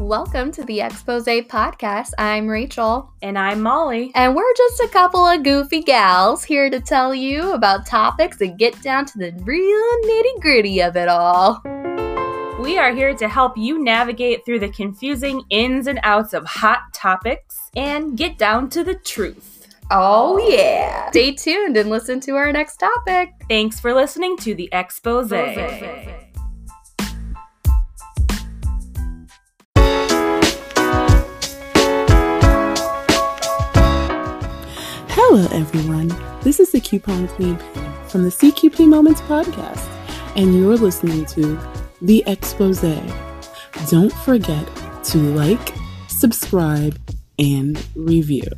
Welcome to the Expose Podcast. I'm Rachel. And I'm Molly. And we're just a couple of goofy gals here to tell you about topics and get down to the real nitty gritty of it all. We are here to help you navigate through the confusing ins and outs of hot topics and get down to the truth. Oh, yeah. Stay tuned and listen to our next topic. Thanks for listening to the Expose. Hello, everyone. This is the Coupon Queen from the CQP Moments podcast, and you're listening to The Expose. Don't forget to like, subscribe, and review.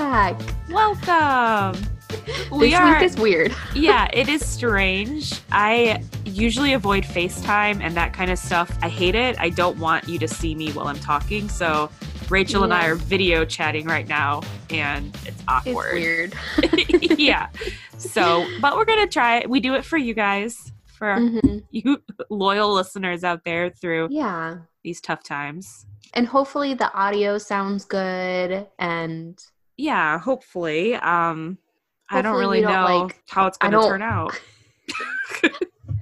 Back. Welcome. We this are. week is weird. yeah, it is strange. I usually avoid FaceTime and that kind of stuff. I hate it. I don't want you to see me while I'm talking. So Rachel and I are video chatting right now, and it's awkward. It's weird. yeah. So, but we're gonna try it. We do it for you guys, for Mhm. you loyal listeners out there through Yeah. these tough times. And hopefully the audio sounds good and Yeah, hopefully. Um, I don't really don't, know like- how it's gonna turn out.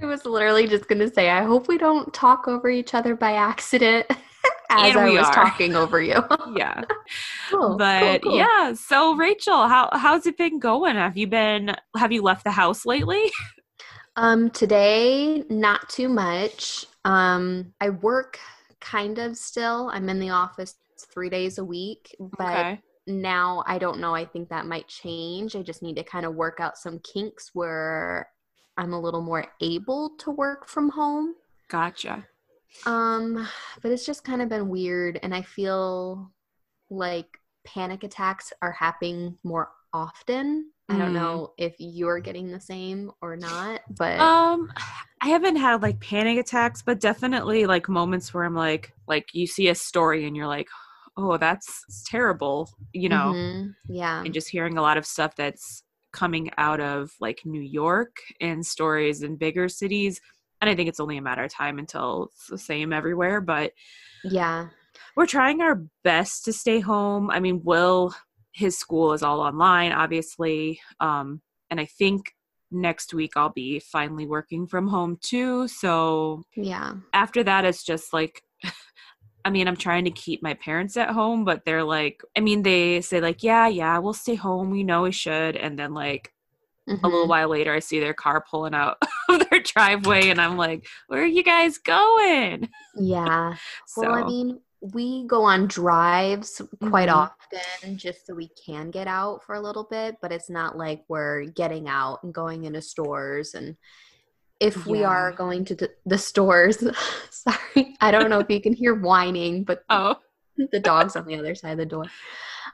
I was literally just gonna say, I hope we don't talk over each other by accident as I was are. talking over you. yeah. Cool, but cool, cool. yeah so rachel how how's it been going have you been have you left the house lately Um, today, not too much. Um, I work kind of still. I'm in the office three days a week, but okay now I don't know. I think that might change. I just need to kind of work out some kinks where I'm a little more able to work from home. gotcha Um, but it's just kind of been weird, and I feel like panic attacks are happening more often. I don't Mm. know if you're getting the same or not, but um i haven't had like panic attacks but definitely like moments where i'm like like you see a story and you're like oh that's terrible you know Mhm, yeah, and just hearing a lot of stuff that's coming out of like new york and stories in bigger cities and i think it's only a matter of time until it's the same everywhere but yeah, we're trying our best to stay home. I mean, Will, his school is all online, obviously. Um, and I think next week I'll be finally working from home too. So yeah, after that, it's just like, I mean, I'm trying to keep my parents at home, but they're like, I mean, they say, like, yeah, yeah, we'll stay home. We know we should. And then, like, a little mhm. while later, I see their car pulling out of their driveway, and I'm like, where are you guys going? yeah. So, Well, I mean, we go on drives quite Mhm. often just so we can get out for a little bit, but it's not like we're getting out and going into stores. And if we are going to the, the stores, sorry, I don't know if you can hear whining, but oh, the dog's on the other side of the door.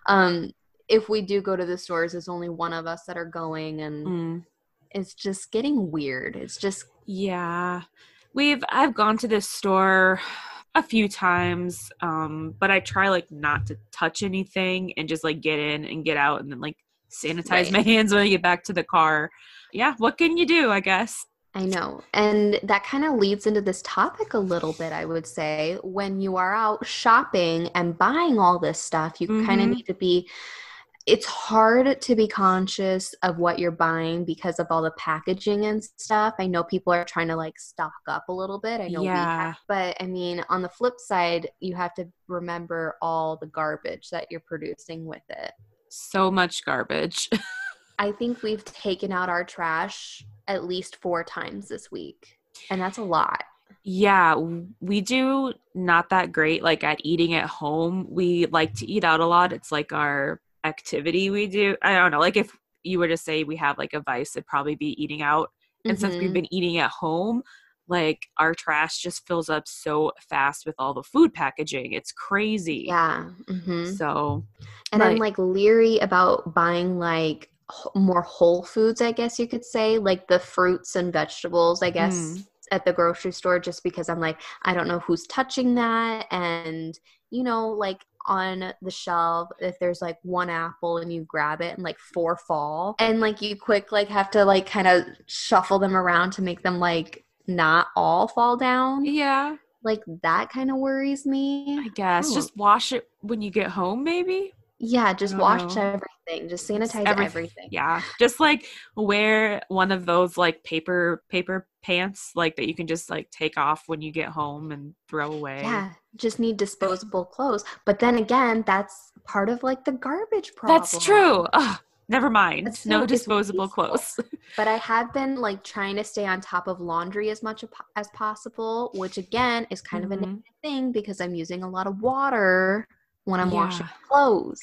Um, if we do go to the stores, there's only one of us that are going, and mm. it's just getting weird. It's just Yeah. We've I've gone to this store a few times, um, but I try like not to touch anything and just like get in and get out and then like sanitize Right. my hands when I get back to the car. Yeah, what can you do, I guess? I know. And that kind of leads into this topic a little bit, I would say. When you are out shopping and buying all this stuff, you kind of mm-hmm. need to be. It's hard to be conscious of what you're buying because of all the packaging and stuff. I know people are trying to like stock up a little bit. I know we Yeah. have, but I mean, on the flip side, you have to remember all the garbage that you're producing with it. So much garbage. I think we've taken out our trash at least four times this week, and that's a lot. Yeah, we do not that great like at eating at home. We like to eat out a lot. It's like our activity we do. I don't know, like if you were to say we have like a vice, it'd probably be eating out. And since we've Mhm. been eating at home, like our trash just fills up so fast with all the food packaging. It's crazy. yeah. hmm So And I'm like leery about buying like more whole foods, I guess you could say, like the fruits and vegetables, I guess, Mm. at the grocery store, just because I'm like, I don't know who's touching that. And, you know, like on the shelf, if there's like one apple and you grab it and like four fall, and like you quick, like have to like kind of shuffle them around to make them like not all fall down. yeah, Like that kind of worries me. I guess just wash it when you get home, maybe. Yeah, just wash know. everything. Just sanitize everyth- everything. Yeah, just like wear one of those like paper paper pants like that you can just like take off when you get home and throw away. Yeah, just need disposable clothes. But then again, that's part of like the garbage problem. That's true. Ugh, never mind. It's no disposable clothes. But I have been like trying to stay on top of laundry as much as possible, which again is kind of a Mhm. negative thing because I'm using a lot of water when I'm washing clothes.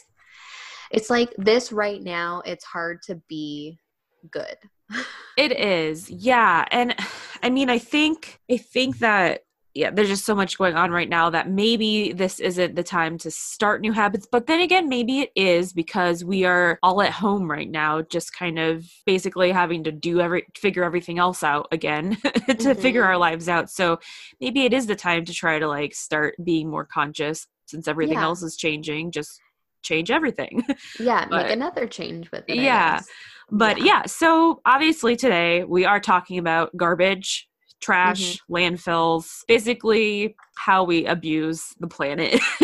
It's like this right now, it's hard to be good. It is. Yeah. And I mean, I think I think that yeah, there's just so much going on right now that maybe this isn't the time to start new habits. But then again, maybe it is because we are all at home right now, just kind of basically having to do every figure everything else out again to figure Mhm. our lives out. So maybe it is the time to try to like start being more conscious since everything Yeah. else is changing. Just change everything. Yeah, But- make another change with it. Yeah. But Yeah. yeah. so obviously today we are talking about garbage, trash, Mm-hmm. landfills, basically how we abuse the planet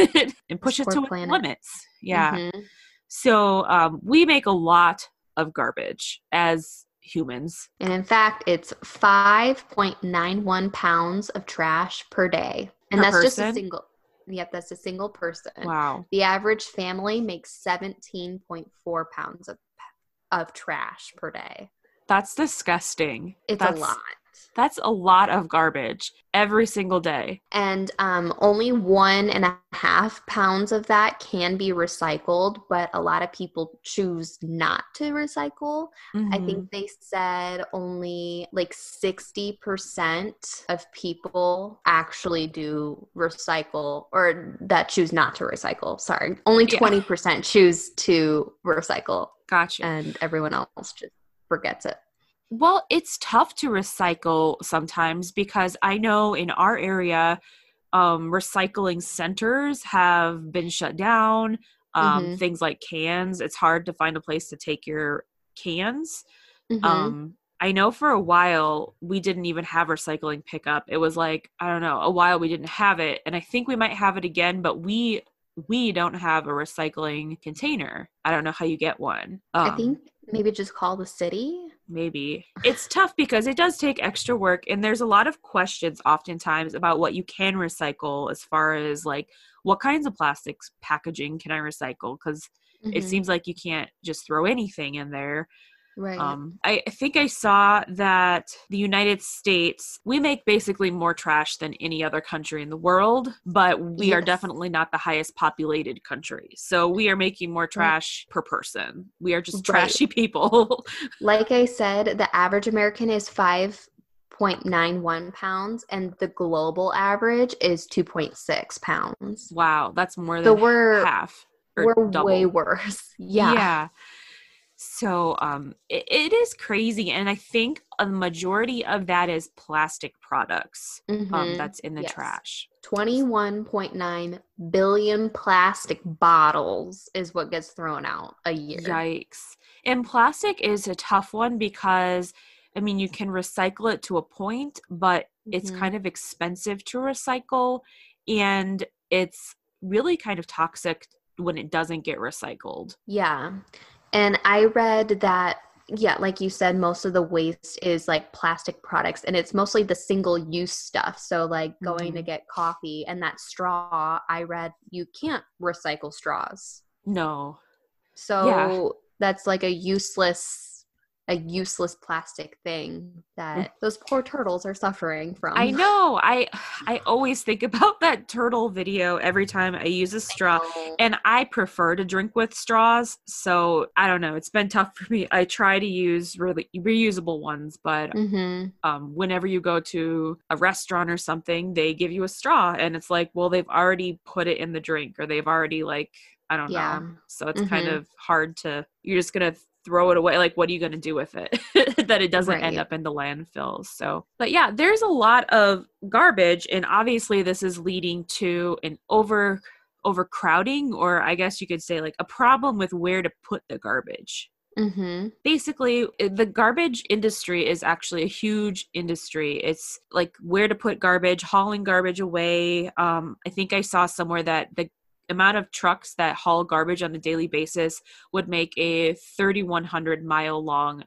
and push it to its planet. limits. Yeah. Mhm. So um, we make a lot of garbage as humans. And in fact, it's 5.91 pounds of trash per day. And Per that's just a single. Yep, that's a single person. Wow. The average family makes 17.4 pounds of of trash per day. That's disgusting. It's that's, a lot. That's a lot of garbage every single day. And um, only one and a half pounds of that can be recycled, but a lot of people choose not to recycle. I Mhm. think they said only like 60% of people actually do recycle or that choose not to recycle. Sorry. Only 20% choose to recycle Gotcha. and everyone else just forgets it. Well, it's tough to recycle sometimes because I know in our area, um, recycling centers have been shut down. Um, Mhm. Things like cans, it's hard to find a place to take your cans. Mhm. Um, I know for a while we didn't even have recycling pickup. It was like I don't know, a while we didn't have it, and I think we might have it again, but we we don't have a recycling container. I don't know how you get one. I Um, think maybe just call the city. Maybe. It's tough because it does take extra work and there's a lot of questions oftentimes about what you can recycle as far as like what kinds of plastics packaging can i recycle? Because it Mhm. seems like you can't just throw anything in there right. um, I, I think i saw that the united states we make basically more trash than any other country in the world but we are definitely not the highest populated country so we are making more trash per person we are just Right. trashy people like I said, the average American is 5.91 pounds, and the global average is 2.6 pounds. Wow, that's more So than we're half. we're double. way worse. Yeah. Yeah. So um it, it is crazy and I think a majority of that is plastic products um Mhm. that's in the Yes. trash. 21.9 billion plastic bottles is what gets thrown out a year. Yikes. And plastic is a tough one because I mean you can recycle it to a point, but it's Mhm. kind of expensive to recycle and it's really kind of toxic when it doesn't get recycled. Yeah. And I read that, yeah, like you said, most of the waste is like plastic products and it's mostly the single use stuff. So, like going to Mhm. get coffee and that straw, I read you can't recycle straws. No. So, that's like a useless a useless plastic thing that those poor turtles are suffering from. I know. I I always think about that turtle video every time I use a straw. And I prefer to drink with straws, so I don't know. It's been tough for me. I try to use really reusable ones, but Mm-hmm. um, whenever you go to a restaurant or something, they give you a straw, and it's like, well, they've already put it in the drink, or they've already like, I don't Yeah. know. So it's kind Mhm. of hard to. You're just gonna throw it away. Like, what are you gonna do with it that it doesn't end up in the landfills? So, but yeah, there's a lot of garbage, and obviously, this is leading to an over overcrowding, or I guess you could say like a problem with where to put the garbage Mm-hmm. basically the garbage industry is actually a huge industry it's like where to put garbage hauling garbage away um, i think i saw somewhere that the amount of trucks that haul garbage on a daily basis would make a 3100 mile long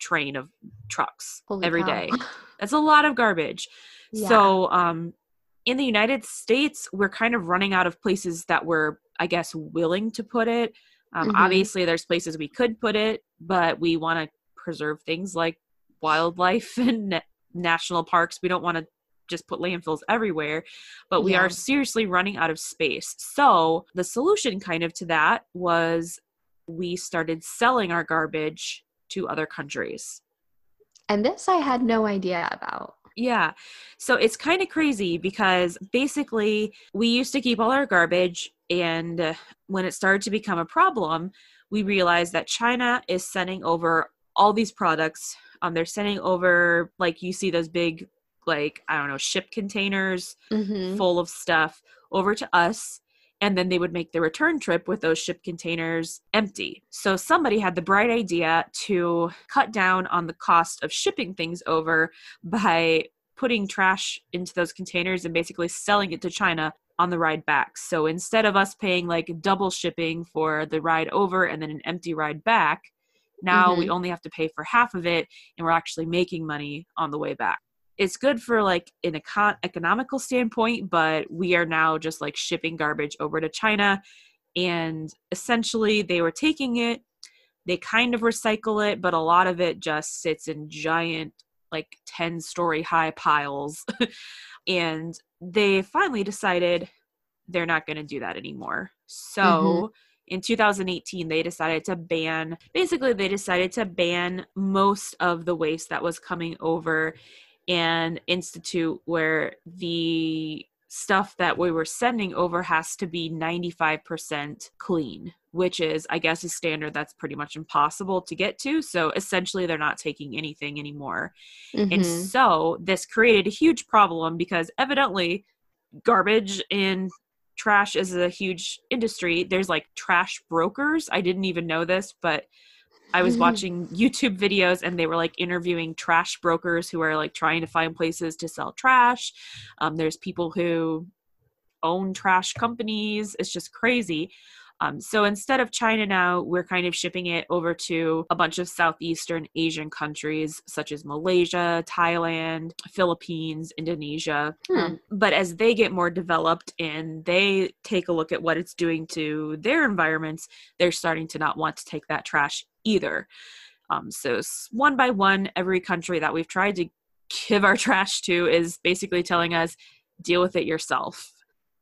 train of trucks Holy every cow. day. that's a lot of garbage Yeah. so um in the united states we're kind of running out of places that we're i guess willing to put it um, Mhm. obviously there's places we could put it but we want to preserve things like wildlife and na- national parks we don't want to just put landfills everywhere but we Yeah. are seriously running out of space so the solution kind of to that was we started selling our garbage to other countries and this I had no idea about. yeah. So it's kind of crazy because basically we used to keep all our garbage, and when it started to become a problem, we realized that China is sending over all these products. Um, they're sending over, like, you see those big, like, I don't know, ship containers Mm-hmm. full of stuff over to us. And then they would make the return trip with those ship containers empty. So somebody had the bright idea to cut down on the cost of shipping things over by putting trash into those containers and basically selling it to China on the ride back. So instead of us paying like double shipping for the ride over and then an empty ride back, now we only have to pay for half of it and we're actually making money on the way back it's good for like an econ- economical standpoint but we are now just like shipping garbage over to china and essentially they were taking it they kind of recycle it but a lot of it just sits in giant like 10 story high piles and they finally decided they're not going to do that anymore so Mhm. in 2018 they decided to ban basically they decided to ban most of the waste that was coming over and institute where the stuff that we were sending over has to be 95% clean which is i guess a standard that's pretty much impossible to get to so essentially they're not taking anything anymore and Mhm. so this created a huge problem because evidently garbage and trash is a huge industry. There's like trash brokers. I didn't even know this, but I was Mhm. watching YouTube videos and they were like interviewing trash brokers who are like trying to find places to sell trash. Um, there's people who own trash companies. It's just crazy. Um, so instead of China now, we're kind of shipping it over to a bunch of Southeastern Asian countries such as Malaysia, Thailand, Philippines, Indonesia. Hmm. Um, but as they get more developed and they take a look at what it's doing to their environments, they're starting to not want to take that trash either. Um, so one by one, every country that we've tried to give our trash to is basically telling us, deal with it yourself.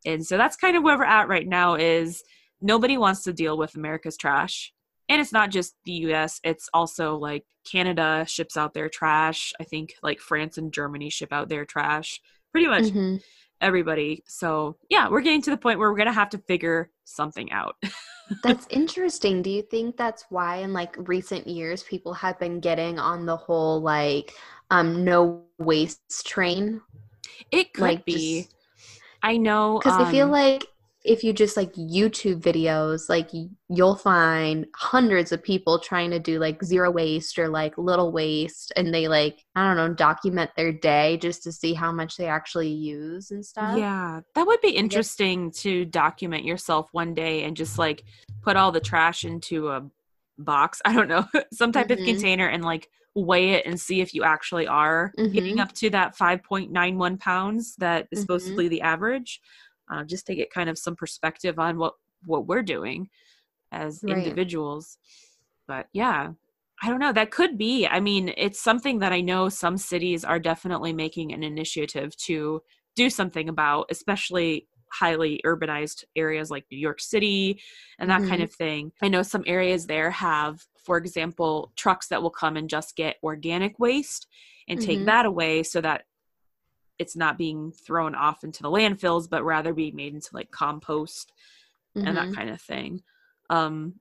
And so that's kind of where we're at right now is nobody wants to deal with America's trash. And it's not just the US, it's also like Canada ships out their trash. I think like France and Germany ship out their trash. Pretty much Mhm. everybody. So, yeah, we're getting to the point where we're going to have to figure something out. That's interesting. Do you think that's why in like recent years people have been getting on the whole like um no waste train? It could Like, be. just- I know Because I feel um, like if you just like YouTube videos, like you'll find hundreds of people trying to do like zero waste or like little waste, and they like I don't know document their day just to see how much they actually use and stuff. Yeah, that would be interesting to document yourself one day and just like put all the trash into a box. I don't know, some type of Mhm. container and like weigh it and see if you actually are getting Mhm. up to that 5.91 pounds that is Mhm. supposedly the average. Uh, just to get kind of some perspective on what what we're doing as Right. individuals. But yeah, I don't know. That could be. I mean, it's something that I know some cities are definitely making an initiative to do something about, especially highly urbanized areas like New York City and that mm-hmm. kind of thing. I know some areas there have, for example, trucks that will come and just get organic waste and mm-hmm. take that away so that it's not being thrown off into the landfills, but rather being made into like compost mm-hmm. and that mm-hmm. kind of thing. Um,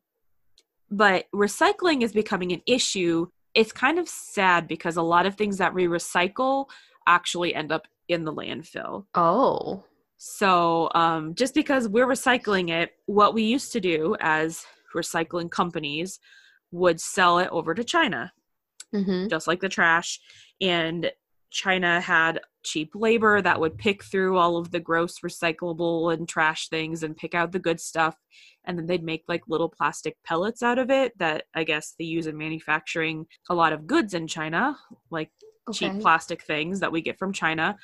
but recycling is becoming an issue. It's kind of sad because a lot of things that we recycle actually end up in the landfill. Oh. So, um, just because we're recycling it, what we used to do as recycling companies would sell it over to China, mm-hmm. just like the trash. And China had cheap labor that would pick through all of the gross recyclable and trash things and pick out the good stuff. And then they'd make like little plastic pellets out of it that I guess they use in manufacturing a lot of goods in China, like okay. cheap plastic things that we get from China.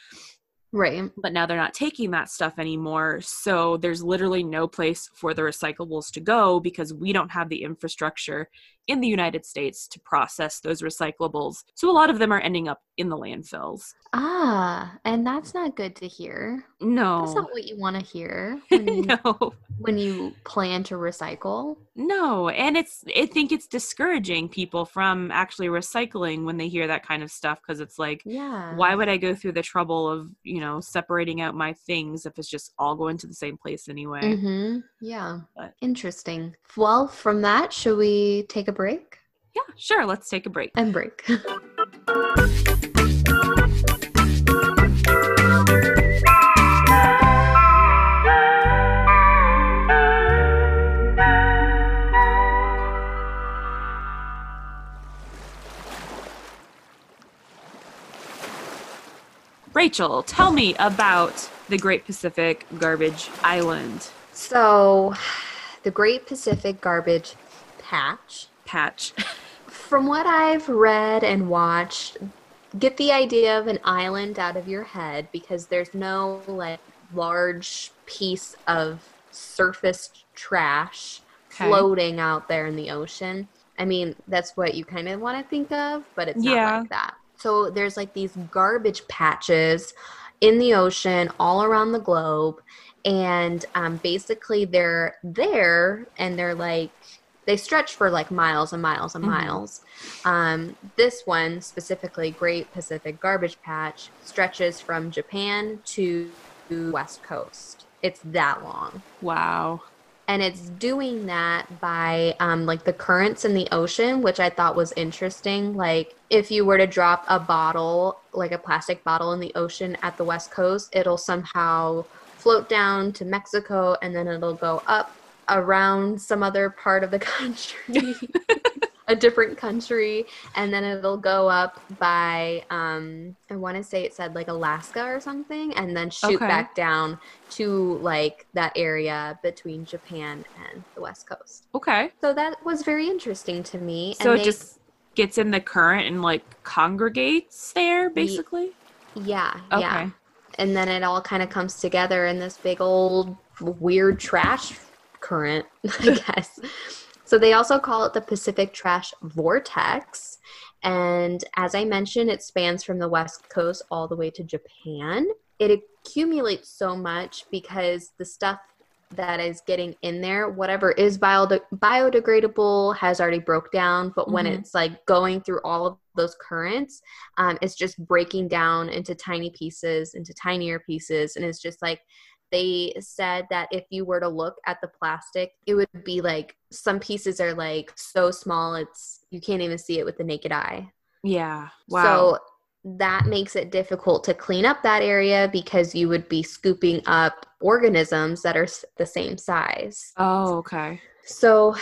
Right. But now they're not taking that stuff anymore. So there's literally no place for the recyclables to go because we don't have the infrastructure in the United States to process those recyclables. So a lot of them are ending up in the landfills. Ah, and that's not good to hear. No. That's not what you want to hear when you, no. when you plan to recycle. No, and it's I think it's discouraging people from actually recycling when they hear that kind of stuff because it's like, yeah. why would I go through the trouble of, you know, separating out my things if it's just all going to the same place anyway? Mm-hmm. Yeah. But. Interesting. Well, from that, should we take a break? Yeah, sure. Let's take a break. And break. Rachel, tell me about the Great Pacific Garbage Island. So, the Great Pacific Garbage Patch patch. From what I've read and watched, get the idea of an island out of your head because there's no like large piece of surfaced trash okay. floating out there in the ocean. I mean, that's what you kind of want to think of, but it's yeah. not like that. So there's like these garbage patches in the ocean all around the globe. And um, basically, they're there and they're like they stretch for like miles and miles and mm-hmm. miles. Um, this one specifically, Great Pacific Garbage Patch, stretches from Japan to West Coast. It's that long. Wow. And it's doing that by um, like the currents in the ocean, which I thought was interesting. Like if you were to drop a bottle, like a plastic bottle in the ocean at the West Coast, it'll somehow float down to Mexico and then it'll go up around some other part of the country, a different country, and then it'll go up by um I want to say it said like Alaska or something, and then shoot okay. back down to like that area between Japan and the West Coast. Okay. So that was very interesting to me. So and it they, just gets in the current and like congregates there, basically. Yeah. Okay. Yeah. And then it all kind of comes together in this big old weird trash current, I guess. so they also call it the Pacific Trash Vortex. And as I mentioned, it spans from the West Coast all the way to Japan. It accumulates so much because the stuff that is getting in there, whatever is biode- biodegradable, has already broke down. But when mm-hmm. it's like going through all of those currents, um, it's just breaking down into tiny pieces, into tinier pieces, and it's just like they said that if you were to look at the plastic, it would be like some pieces are like so small it's you can't even see it with the naked eye. Yeah. Wow. So that makes it difficult to clean up that area because you would be scooping up organisms that are the same size. Oh, okay. So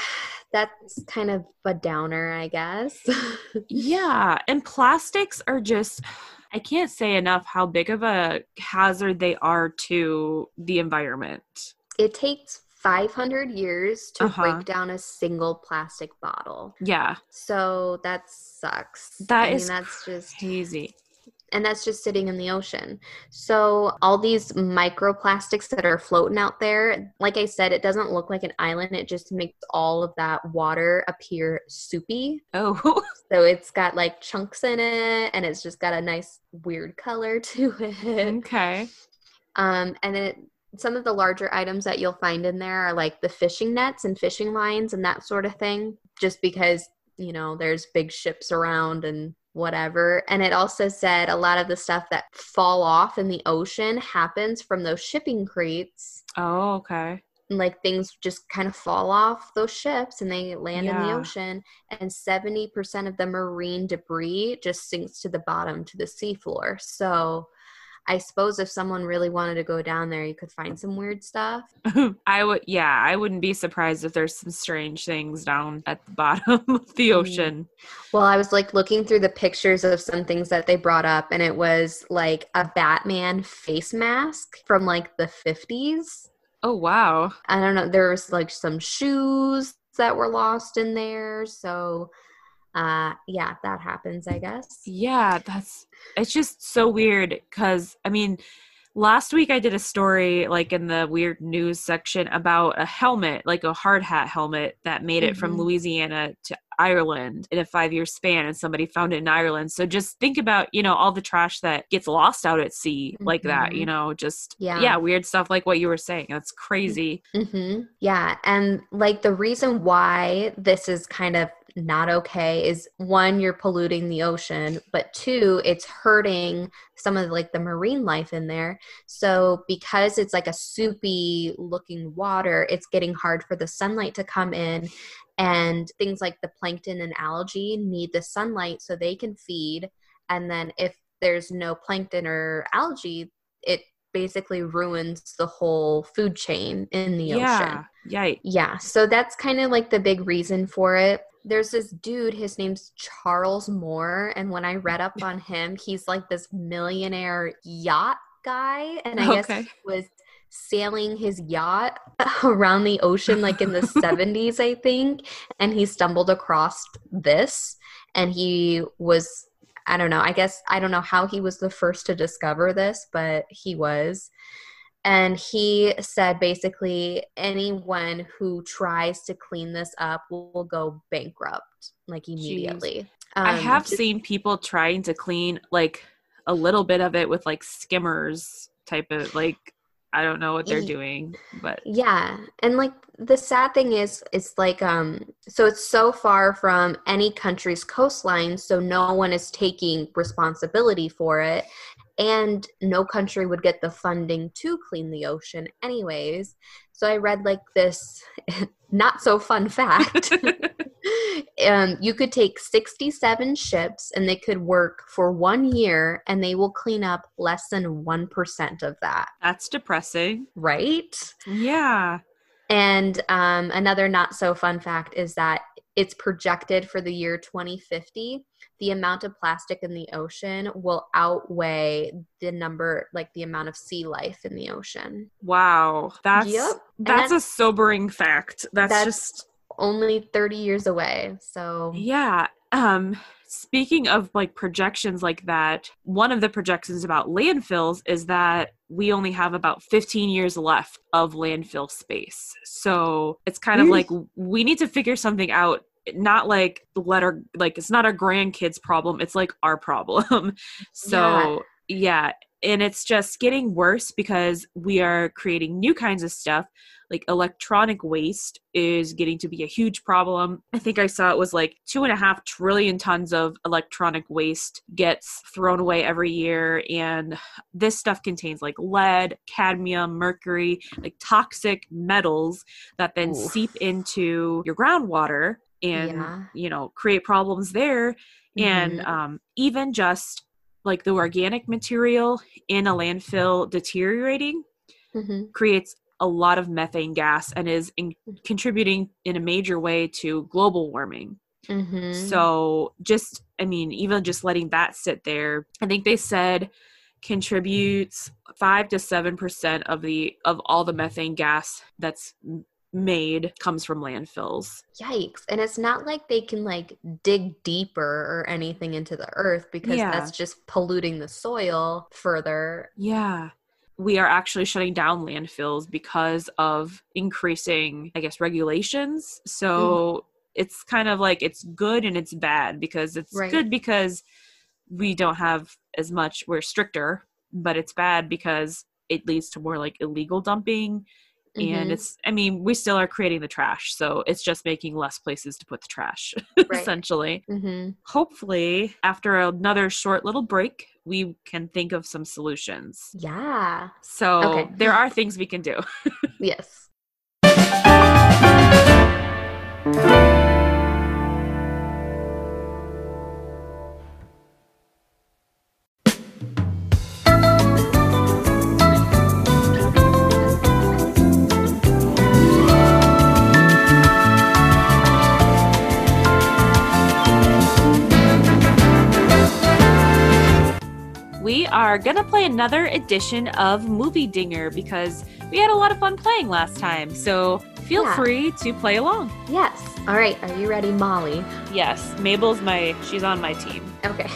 that's kind of a downer, I guess. yeah. And plastics are just I can't say enough how big of a hazard they are to the environment. It takes 500 years to uh-huh. break down a single plastic bottle. Yeah. So that sucks. That I is mean, that's just crazy and that's just sitting in the ocean. So, all these microplastics that are floating out there, like I said, it doesn't look like an island. It just makes all of that water appear soupy. Oh. So it's got like chunks in it and it's just got a nice weird color to it. Okay. Um, and it some of the larger items that you'll find in there are like the fishing nets and fishing lines and that sort of thing, just because, you know, there's big ships around and whatever. And it also said a lot of the stuff that fall off in the ocean happens from those shipping crates. Oh, okay. And Like things just kind of fall off those ships and they land in the ocean. And 70% of the marine debris just sinks to the bottom to the seafloor. So I suppose if someone really wanted to go down there, you could find some weird stuff. I would, yeah, I wouldn't be surprised if there's some strange things down at the bottom of the Mm. ocean. Well, I was like looking through the pictures of some things that they brought up, and it was like a Batman face mask from like the 50s. Oh, wow. I don't know. There was like some shoes that were lost in there. So, uh, yeah, that happens, I guess. Yeah, that's it's just so weird because I mean, last week I did a story like in the weird news section about a helmet, like a hard hat helmet that made it from Mhm. Louisiana to Ireland in a five year span, and somebody found it in Ireland. So just think about you know all the trash that gets lost out at sea like that. You Mhm. know, just Yeah. yeah, weird stuff like what you were saying. That's crazy. hmm Yeah. And like the reason why this is kind of not okay is one, you're polluting the ocean, but two, it's hurting some of like the marine life in there. So because it's like a soupy looking water, it's getting hard for the sunlight to come in. And things like the plankton and algae need the sunlight so they can feed. And then if there's no plankton or algae, it basically ruins the whole food chain in the ocean. Yeah. Yeah, so that's kind of like the big reason for it. There's this dude, his name's Charles Moore, and when I read up on him, he's like this millionaire yacht guy, and I guess he was sailing his yacht around the ocean like in the 70s, I think, and he stumbled across this and he was I don't know, I guess I don't know how he was the first to discover this, but he was and he said basically anyone who tries to clean this up will, go bankrupt like immediately. I Um, have just- seen people trying to clean like a little bit of it with like skimmers type of like I don't know what they're doing, but yeah. And like the sad thing is it's like um so it's so far from any country's coastline so no one is taking responsibility for it and no country would get the funding to clean the ocean anyways so i read like this not so fun fact um, you could take 67 ships and they could work for one year and they will clean up less than 1% of that that's depressing. right Yeah. And um, another not so fun fact is that it's projected for the year 2050 the amount of plastic in the ocean will outweigh the number like the amount of sea life in the ocean Wow. That's Yep. That's a sobering fact. That's, that's- just only 30 years away so yeah. Um speaking of like projections like that, one of the projections about landfills is that we only have about 15 years left of landfill space. So it's kind of like we need to figure something out. Not like let our like it's not our grandkids problem it's like our problem. So yeah and it's just getting worse because we are creating new kinds of stuff like electronic waste is getting to be a huge problem i think i saw it was like two and a half trillion tons of electronic waste gets thrown away every year and this stuff contains like lead cadmium mercury like toxic metals that then Oof. seep into your groundwater and Yeah. you know create problems there and Mhm. um, even just like the organic material in a landfill deteriorating Mhm. creates a lot of methane gas and is in- contributing in a major way to global warming Mhm. so just i mean even just letting that sit there i think they said contributes 5 to 7% of the of all the methane gas that's made comes from landfills Yikes. And it's not like they can like dig deeper or anything into the earth because Yeah. that's just polluting the soil further. Yeah. We are actually shutting down landfills because of increasing, I guess, regulations. Mm. So it's kind of like it's good and it's bad because it's Right. good because we don't have as much we're stricter but it's bad because it leads to more like illegal dumping and Mhm. it's i mean we still are creating the trash so it's just making less places to put the trash Right. essentially hmm hopefully after another short little break we can think of some solutions Yeah. so Okay. there are things we can do Yes. Are gonna play another edition of movie dinger because we had a lot of fun playing last time so feel Yeah. free to play along Yes. All right. Are you ready, Molly? yes mabel's my she's on my team Okay.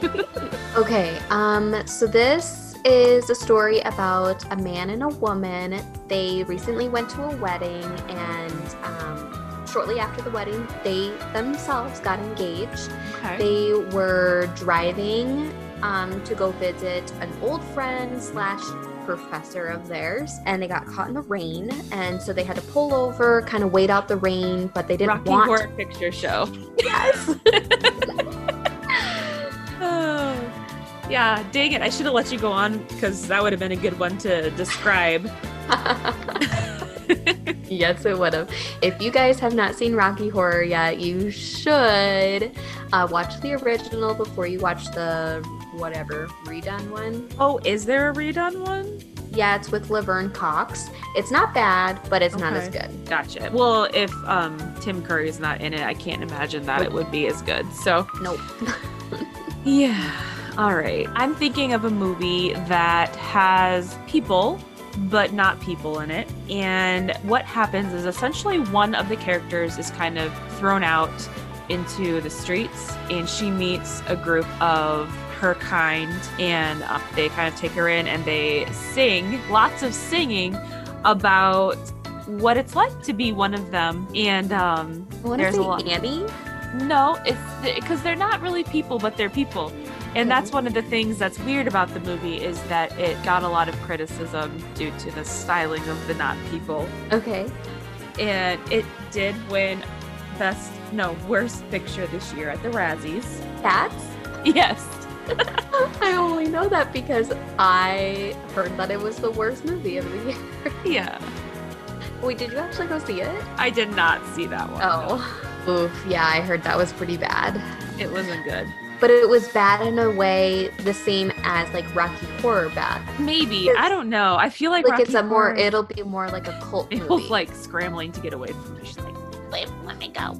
okay. Um. So this is a story about a man and a woman. They recently went to a wedding, and um, shortly after the wedding, they themselves got engaged. okay They were driving um, to go visit an old friend slash professor of theirs, and they got caught in the rain, and so they had to pull over, kind of wait out the rain, but they didn't want. rocky want. horror picture show Yes. Oh, yeah dang it i should have let you go on because that would have been a good one to describe yes, it would have. If you guys have not seen Rocky Horror yet, you should uh, watch the original before you watch the whatever redone one. oh is there a redone one Yeah, it's with Laverne Cox. It's not bad, but it's not as good. Gotcha. Well, if um, Tim Curry is not in it, I can't imagine that it would be as good. So, Nope. yeah. All right. I'm thinking of a movie that has people, but not people in it. And what happens is essentially one of the characters is kind of thrown out into the streets, and she meets a group of her kind, and uh, they kind of take her in and they sing lots of singing about what it's like to be one of them. And um, to There's a lot. Annie. no, it's because they're not really people, but they're people. And that's one of the things that's weird about the movie is that it got a lot of criticism due to the styling of the not people. Okay. And it did win best, no, worst picture this year at the Razzies. Cats? Yes. I only know that because I heard that it was the worst movie of the year. Yeah. Wait, did you actually go see it? I did not see that one. no. Oh. Oof, yeah, I heard that was pretty bad. It wasn't good. But it was bad in a way the same as like Rocky Horror bad. Maybe. I don't know. I feel like Like it's Rocky a more Horror- it'll be more like a cult It movie. like scrambling to get away from me. She's like, let me go.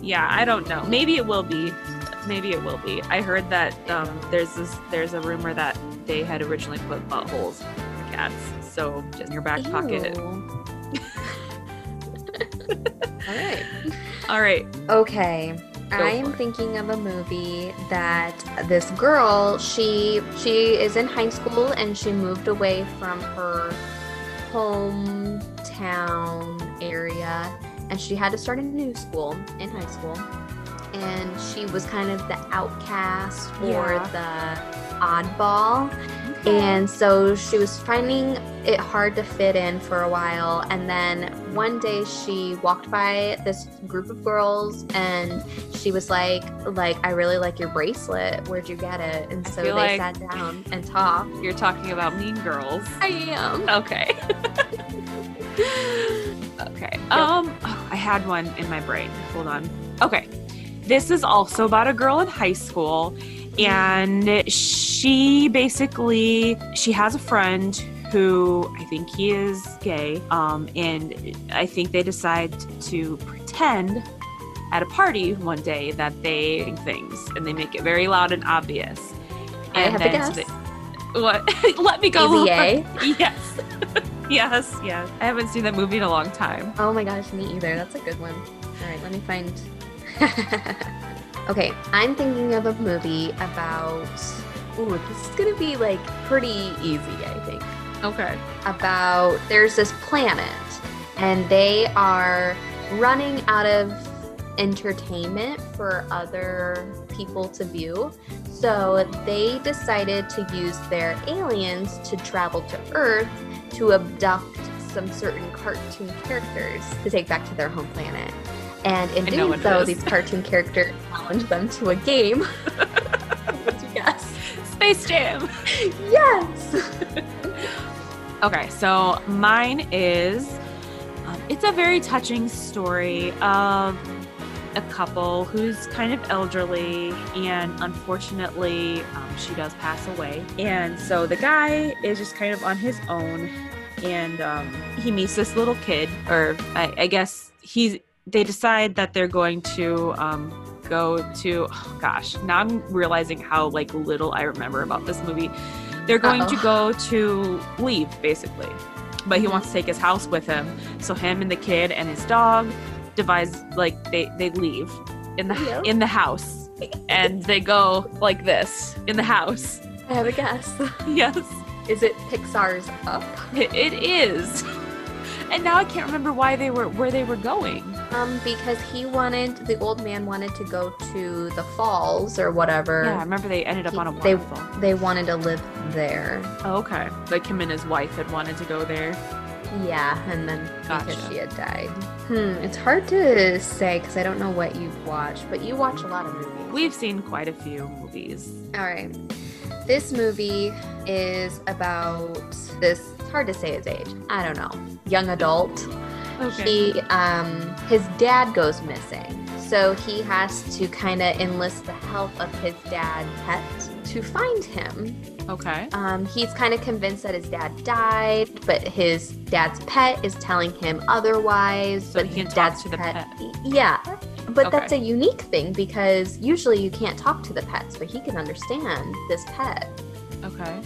Yeah, I don't know. Maybe it will be. Maybe it will be. I heard that um, there's this there's a rumor that they had originally put buttholes for cats. So just in your back pocket. All right. All right. Okay. Go I'm thinking of a movie that this girl, she she is in high school and she moved away from her hometown area and she had to start a new school in high school. And she was kind of the outcast or Yeah. the oddball. And so she was finding it hard to fit in for a while. And then one day she walked by this group of girls and she was like, like, I really like your bracelet. Where'd you get it? And so they like- sat down and talked. You're talking about Mean Girls. I am. Okay. okay. Um, oh, I had one in my brain. Hold on. Okay. This is also about a girl in high school and she basically she has a friend who I think he is gay um and I think they decide to pretend at a party one day that they things and they make it very loud and obvious. I have then guess. they- what? Let me go. a Easy A. Yes. yes, yes. I haven't seen that movie in a long time. Oh my gosh, me either. That's a good one. All right, let me find. okay, I'm thinking of a movie about. Ooh, this is gonna be like pretty easy, I think. Okay. About there's this planet, and they are running out of entertainment for other people to view. So they decided to use their aliens to travel to Earth to abduct some certain cartoon characters to take back to their home planet. And in know doing it so, these cartoon characters challenge them to a game. What'd you guess? Space Jam. Yes! Okay, so mine is um, it's a very touching story of a couple who's kind of elderly and unfortunately um, she does pass away. And so the guy is just kind of on his own and um, he meets this little kid, or I, I guess he's they decide that they're going to um, go to oh gosh now i'm realizing how like little i remember about this movie. They're going to go to leave basically. But he wants to take his house with him. So him and the kid and his dog devise like they they leave in the in the house. And they go like this in the house. I have a guess. yes. Is it Pixar's Up? it, it is. And now i can't remember why they were where they were going Um, because he wanted the old man wanted to go to the falls or whatever. yeah i remember they ended up He- on a they- waterfall They wanted to live there. oh, okay like him and his wife had wanted to go there Yeah, and then because she had died. Hmm, it's hard to say because I don't know what you've watched, but you watch a lot of movies. we've seen quite a few movies All right. This movie is about this. It's hard to say his age. I don't know. Young adult. Okay. He, um, his dad goes missing, so he has to kind of enlist the help of his dad pet to find him. okay Um, he's kind of convinced that his dad died, but his dad's pet is telling him otherwise. So but he can dad's to the pet. Yeah, but Okay. that's a unique thing because usually you can't talk to the pets, but he can understand this pet. okay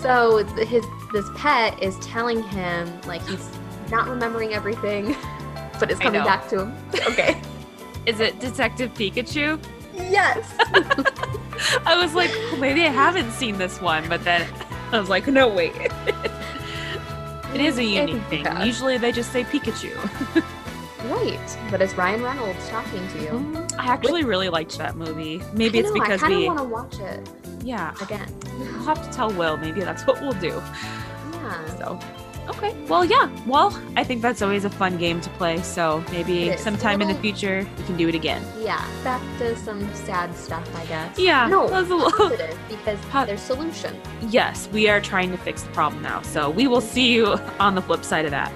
So his this pet is telling him like he's not remembering everything, but it's coming back to him. Okay. is it detective pikachu yes. I was like, "Oh, maybe I haven't seen this one, but then I was like, no, wait. it is a unique thing. Yeah. Usually they just say Pikachu. Right, but it's Ryan Reynolds talking to you. Mm, I actually really liked that movie. Maybe I it's know, because I kind of we, want to watch it yeah. again. We'll have to tell Will. Maybe that's what we'll do. Yeah. So, okay. Well, yeah. Well, I think that's always a fun game to play. So maybe sometime in the future we can do it again. Yeah, back to some sad stuff, I guess. Yeah. No, that's a little- positive because Po- there's solution. Yes, we are trying to fix the problem now. So we will see you on the flip side of that.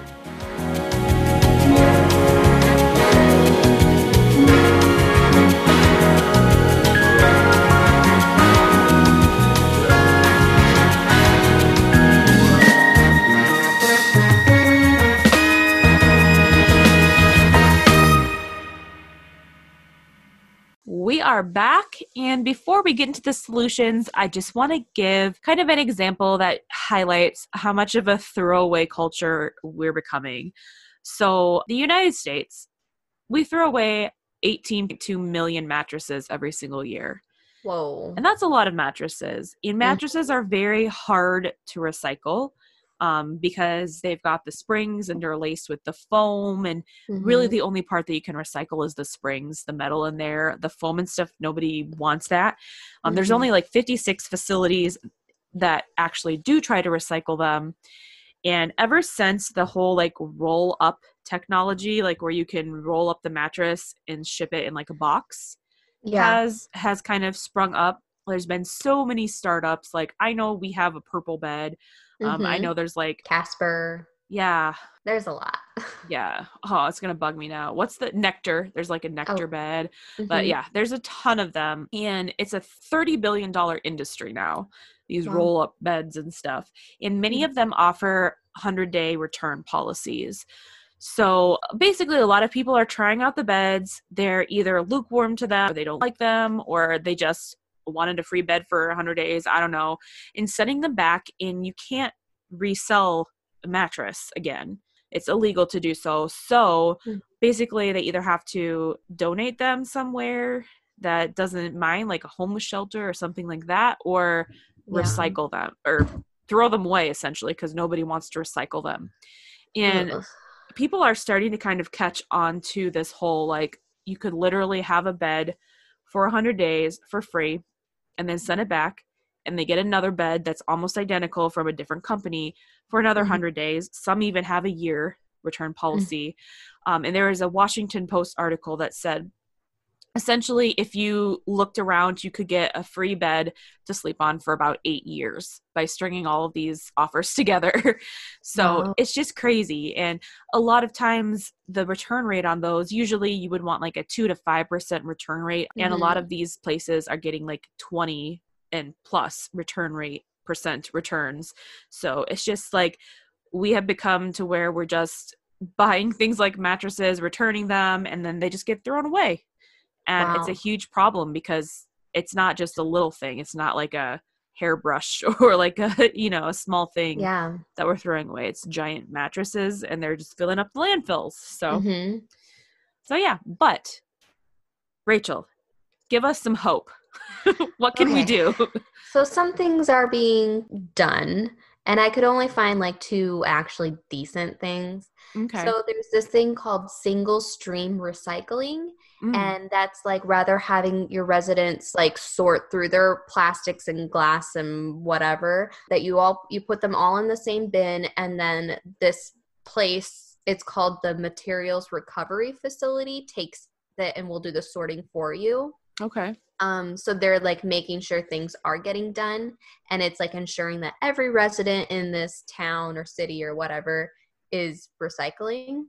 Are back. And before we get into the solutions, I just want to give kind of an example that highlights how much of a throwaway culture we're becoming. So, the United States, we throw away 18.2 million mattresses every single year. Whoa. And that's a lot of mattresses. And mm. mattresses are very hard to recycle um, because they've got the springs and they're laced with the foam. And really, Mhm. the only part that you can recycle is the springs, the metal in there, the foam and stuff. Nobody wants that. Um, There's Mhm. only like 56 facilities that actually do try to recycle them. And ever since the whole like roll up technology, like where you can roll up the mattress and ship it in like a box, yeah. has has kind of sprung up. There's been so many startups. Like I know we have a purple bed. Um, I Mhm. know there's like Casper. yeah, There's a lot. yeah. Oh, it's gonna bug me now. What's the nectar? There's like a nectar Oh. bed, but Mhm. yeah, there's a ton of them, and it's a thirty billion dollar industry now. These Wow. roll up beds and stuff, and many Mm. of them offer hundred day return policies. So basically, a lot of people are trying out the beds. They're either lukewarm to them, or they don't like them, or they just wanted a free bed for 100 days. I don't know. And sending them back, and you can't resell a mattress again. It's illegal to do so. So Hmm. basically, they either have to donate them somewhere that doesn't mind, like a homeless shelter or something like that, or Yeah. recycle them or throw them away essentially because nobody wants to recycle them. And Ugh. people are starting to kind of catch on to this whole like you could literally have a bed for 100 days for free and then send it back and they get another bed that's almost identical from a different company for another Mhm. 100 days some even have a year return Mm. policy um, and there is a washington post article that said essentially if you looked around you could get a free bed to sleep on for about eight years by stringing all of these offers together. So Wow. it's just crazy. And a lot of times the return rate on those usually you would want like a 2 to 5% return rate. And a lot mm-hmm. of these places are getting like 20 and plus return rate percent returns. So it's just like we have become to where we're just buying things like mattresses returning them and then they just get thrown away and it's a huge problem because it's not just a little thing. It's not like a hairbrush or like a you know a small thing Yeah. that we're throwing away. It's giant mattresses and they're just filling up the landfills. So hmm so yeah but rachel give us some hope. What can we do? So some things are being done, and I could only find like two actually decent things. okay So there's this thing called single stream recycling, Mm. and that's like rather having your residents like sort through their plastics and glass and whatever that you all you put them all in the same bin, and then this place it's called the materials recovery facility takes that and will do the sorting for you okay um so they're like making sure things are getting done and it's like ensuring that every resident in this town or city or whatever is recycling.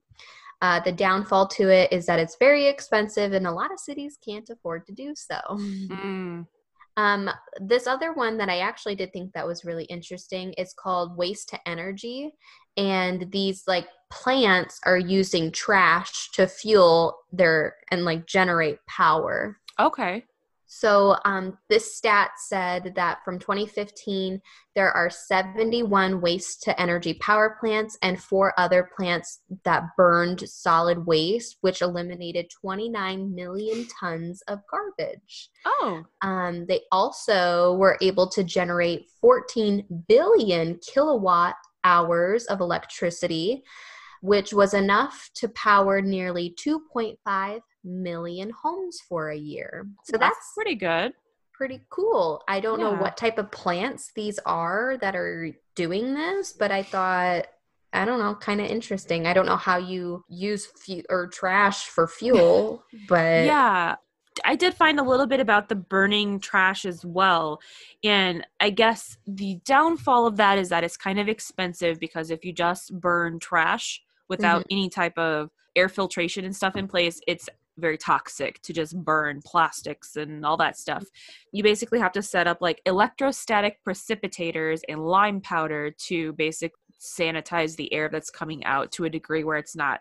Uh, the downfall to it is that it's very expensive and a lot of cities can't afford to do so. Mm. um, this other one that i actually did think that was really interesting is called waste to energy and these like plants are using trash to fuel their and like generate power. Okay so um, this stat said that from 2015, there are 71 waste to energy power plants and four other plants that burned solid waste, which eliminated 29 million tons of garbage. oh Um, they also were able to generate 14 billion kilowatt hours of electricity, which was enough to power nearly 2.5 million homes for a year. So that's, pretty good pretty cool. I don't know what type of plants these are that are doing this, but I thought I don't know, kind of interesting. I don't know how you use fu- or trash for fuel, but yeah i did find a little bit about the burning trash as well and i guess the downfall of that is that it's kind of expensive because if you just burn trash without mm-hmm. any type of air filtration and stuff in place it's very toxic to just burn plastics and all that stuff you basically have to set up like electrostatic precipitators and lime powder to basic sanitize the air that's coming out to a degree where it's not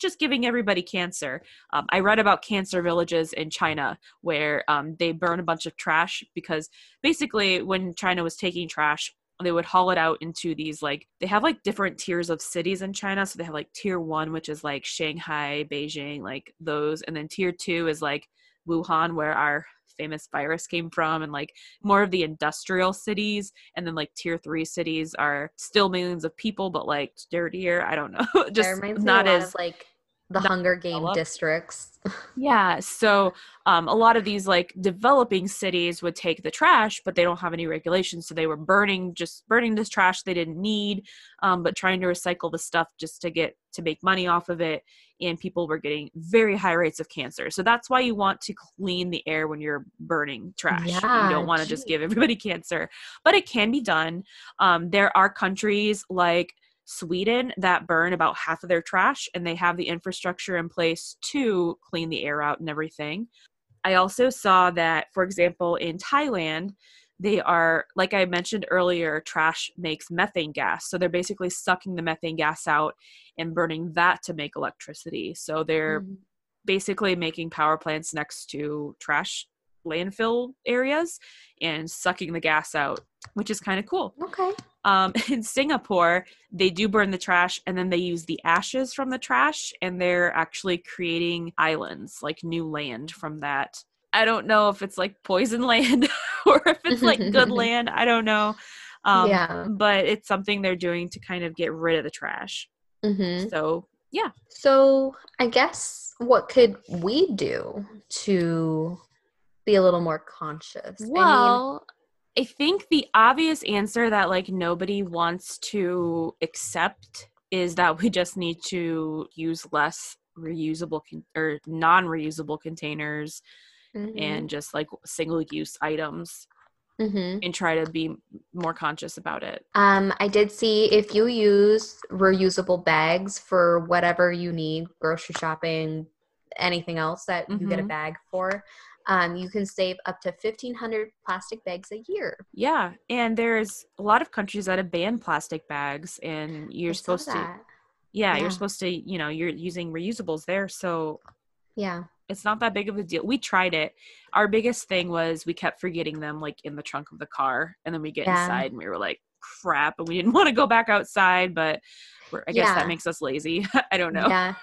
just giving everybody cancer. Um, I read about cancer villages in China where um, they burn a bunch of trash because basically, when China was taking trash, they would haul it out into these like they have like different tiers of cities in China. So they have like tier one, which is like Shanghai, Beijing, like those, and then tier two is like Wuhan, where our famous virus came from, and like more of the industrial cities, and then like tier three cities are still millions of people, but like dirtier. I don't know, just not as of like the Hunger Game districts. yeah, so um, a lot of these like developing cities would take the trash, but they don't have any regulations, so they were burning just burning this trash they didn't need, um, but trying to recycle the stuff just to get to make money off of it, and people were getting very high rates of cancer. So that's why you want to clean the air when you're burning trash. Yeah, you don't want to just give everybody cancer, but it can be done. Um, there are countries like Sweden that burn about half of their trash and they have the infrastructure in place to clean the air out and everything. I also saw that, for example, in Thailand, they are, like I mentioned earlier, trash makes methane gas. So they're basically sucking the methane gas out and burning that to make electricity. So they're Mhm. basically making power plants next to trash landfill areas and sucking the gas out, which is kind of cool Okay. Um, in Singapore, they do burn the trash and then they use the ashes from the trash and they're actually creating islands, like new land from that. I don't know if it's like poison land or if it's like good land. I don't know. Um, yeah. But it's something they're doing to kind of get rid of the trash. hmm So Yeah. So I guess what could we do to be a little more conscious? I mean, Well, I think the obvious answer that like nobody wants to accept is that we just need to use less reusable con- or non-reusable containers mhm, and just like single-use items mhm. and try to be more conscious about it. Um, I did see if you use reusable bags for whatever you need, grocery shopping, anything else that you get a Mhm. bag for, um, you can save up to fifteen hundred plastic bags a year. Yeah, and there's a lot of countries that have banned plastic bags and you're I supposed to yeah, Yeah. you're supposed to, you know, you're using reusables there, so Yeah. it's not that big of a deal. We tried it. Our biggest thing was we kept forgetting them like in the trunk of the car, and then we get Yeah. inside and we were like, "Crap!" And we didn't want to go back outside, but we're, I guess Yeah. that makes us lazy. I don't know. Yeah.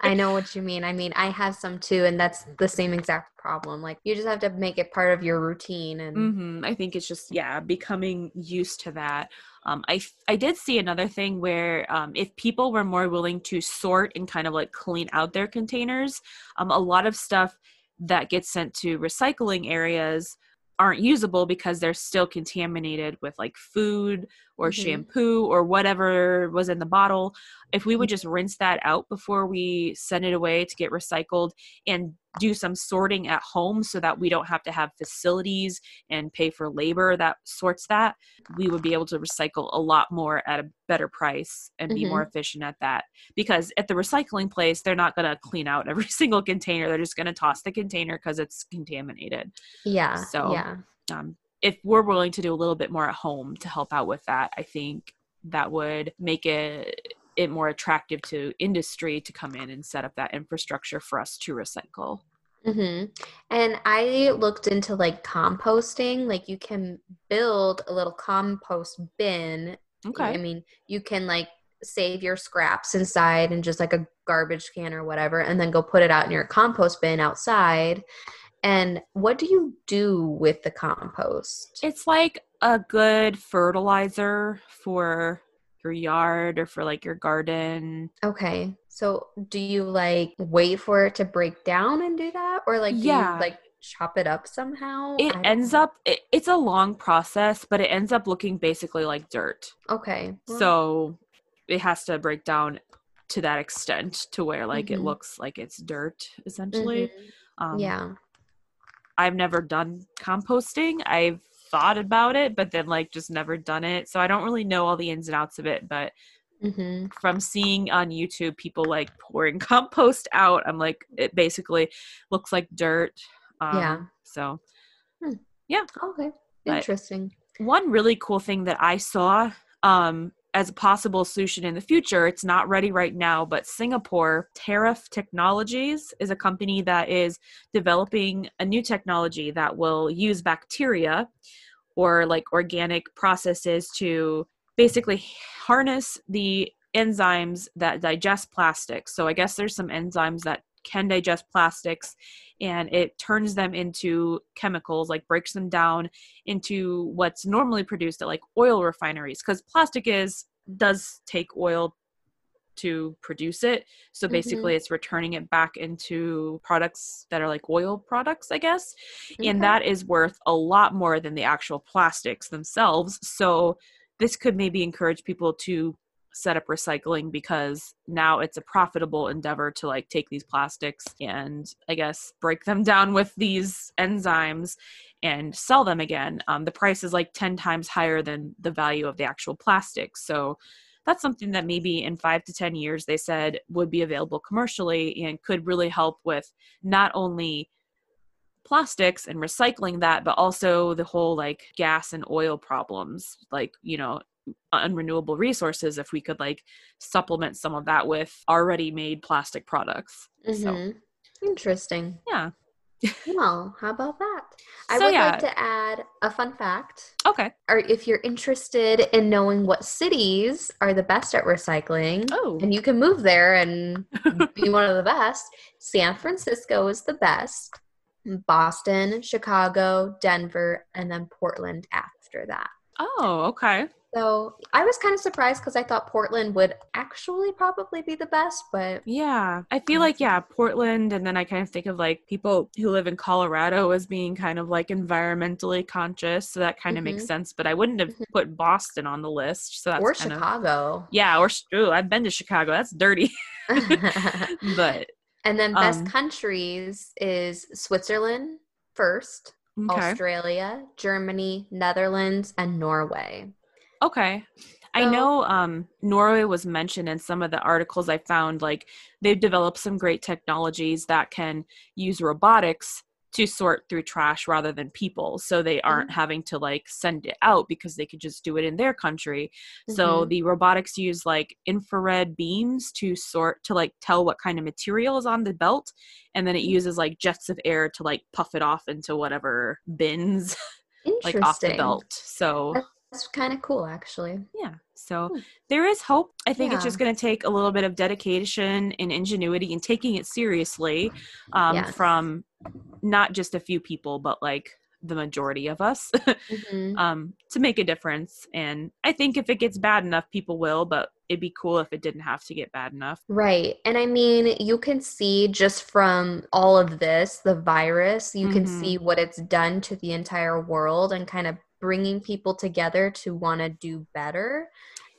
I know what you mean. I mean, I have some too, and that's the same exact problem. Like, you just have to make it part of your routine. And hmm I think it's just yeah, becoming used to that. Um, I did see another thing where um, if people were more willing to sort and kind of like clean out their containers, um, a lot of stuff that gets sent to recycling areas aren't usable because they're still contaminated with like food or Mhm. shampoo or whatever was in the bottle. If we would just rinse that out before we send it away to get recycled and do some sorting at home so that we don't have to have facilities and pay for labor that sorts that, we would be able to recycle a lot more at a better price and be more efficient at that. Because at the recycling place, they're not going to clean out every single container. They're just going to toss the container because it's contaminated. yeah. So- yeah. Um, if we're willing to do a little bit more at home to help out with that, I think that would make it it more attractive to industry to come in and set up that infrastructure for us to recycle. hmm And I looked into like composting. Like, you can build a little compost bin Okay. I mean, you can like save your scraps inside and just like a garbage can or whatever, and then go put it out in your compost bin outside. And what do you do with the compost? It's like a good fertilizer for your yard or for like your garden. Okay. So do you like wait for it to break down and do that? Or like do Yeah. you like chop it up somehow? It ends know. up it, it's a long process, but it ends up looking basically like dirt. Okay. well, So it has to break down to that extent to where like it Mhm. looks like it's dirt essentially. mhm, Um, yeah. I've never done composting. I've thought about it, but then like just never done it. So I don't really know all the ins and outs of it. But hmm from seeing on YouTube people like pouring compost out, I'm like, it basically looks like dirt. Um, Yeah. So Yeah. Okay. But- Interesting. one really cool thing that I saw um, as a possible solution in the future, it's not ready right now, but Singapore Tariff Technologies is a company that is developing a new technology that will use bacteria or like organic processes to basically harness the enzymes that digest plastic. So I guess there's some enzymes that can digest plastics and it turns them into chemicals like breaks them down into what's normally produced at like oil refineries because plastic is does take oil to produce it so Mhm. basically it's returning it back into products that are like oil products i guess Okay. and that is worth a lot more than the actual plastics themselves so this could maybe encourage people to set up recycling because now it's a profitable endeavor to like take these plastics and i guess break them down with these enzymes and sell them again. Um, the price is like 10 times higher than the value of the actual plastic so that's something that maybe in five to 10 years they said would be available commercially and could really help with not only plastics and recycling that, but also the whole like gas and oil problems, like, you know, unrenewable resources if we could like supplement some of that with already made plastic products. So, Mhm. Interesting. yeah. Well, how about that? I So, would yeah. like to add a fun fact. Okay. Or if you're interested in knowing what cities are the best at recycling, Oh. and you can move there and be one of the best, San Francisco is the best. Boston, Chicago, Denver, and then Portland after that. Oh, okay. So I was kind of surprised because I thought Portland would actually probably be the best, but Yeah. I feel like, yeah, Portland, and then I kind of think of like people who live in Colorado as being kind of like environmentally conscious. So that kind of makes Mhm. sense. But I wouldn't have Mhm. put Boston on the list. So that's or kind of. Chicago. Yeah, or ooh, I've been to Chicago. That's dirty. but and then best Um, countries is Switzerland first, okay. Australia, Germany, Netherlands, and Norway. Okay. I know um, Norway was mentioned in some of the articles I found. Like they've developed some great technologies that can use robotics to sort through trash rather than people. So they aren't having to like send it out because they could just do it in their country. So Mhm. the robotics use like infrared beams to sort to like tell what kind of material is on the belt. And then it Mhm. uses like jets of air to like puff it off into whatever bins like off the belt. So That's kind of cool, actually. yeah. So Hmm. there is hope. I think it's just going to take a little bit of dedication and ingenuity and taking it seriously um, Yes. from not just a few people, but like the majority of us Mhm. um, to make a difference. And I think if it gets bad enough, people will, but it'd be cool if it didn't have to get bad enough. Right. And I mean, you can see just from all of this, the virus, you can Mhm. see what it's done to the entire world and kind of bringing people together to want to do better.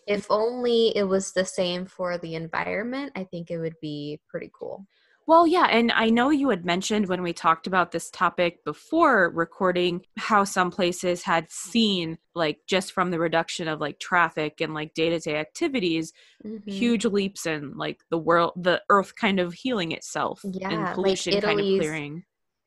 If only it was the same for the environment, I think it would be pretty cool. Well, yeah, and I know you had mentioned when we talked about this topic before recording how some places had seen, like, just from the reduction of like traffic and like day to day activities, Mhm. huge leaps in like the world, the earth kind of healing itself Yeah, and like pollution kind of clearing.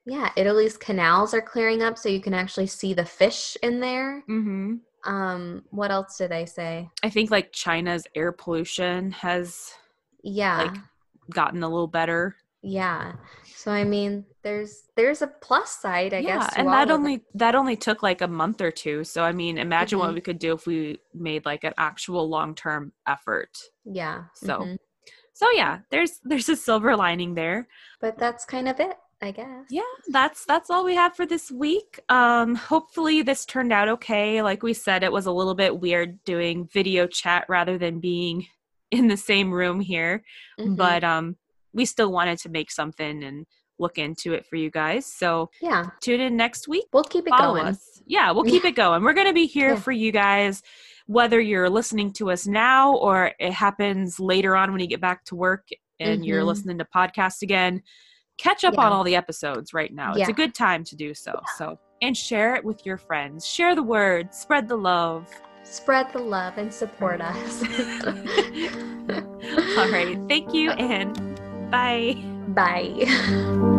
Yeah, Italy's canals are clearing up so you can actually see the fish in there. hmm Um, what else do they say? I think like China's air pollution has Yeah. gotten a little better. Yeah. So I mean, there's there's a plus side, I yeah, guess. and that it. only that only took like a month or two. So I mean, imagine what Mhm. we could do if we made like an actual long term effort. Yeah. So, mhm. so yeah, there's there's a silver lining there. but that's kind of it, I guess. Yeah, that's that's all we have for this week. Um, hopefully this turned out okay. Like we said, it was a little bit weird doing video chat rather than being in the same room here, Mhm. but um, we still wanted to make something and look into it for you guys. So yeah, tune in next week. we'll keep it follow going. us. Yeah, we'll keep it going. We're going to be here Yeah. for you guys, whether you're listening to us now or it happens later on when you get back to work and you're Mhm. listening to podcasts again. Catch up Yeah. on all the episodes right now. It's a good time to do so. So, and share it with your friends. Share the word. Spread the love. Spread the love and support mm-hmm. us. all right. Thank you and bye. Bye.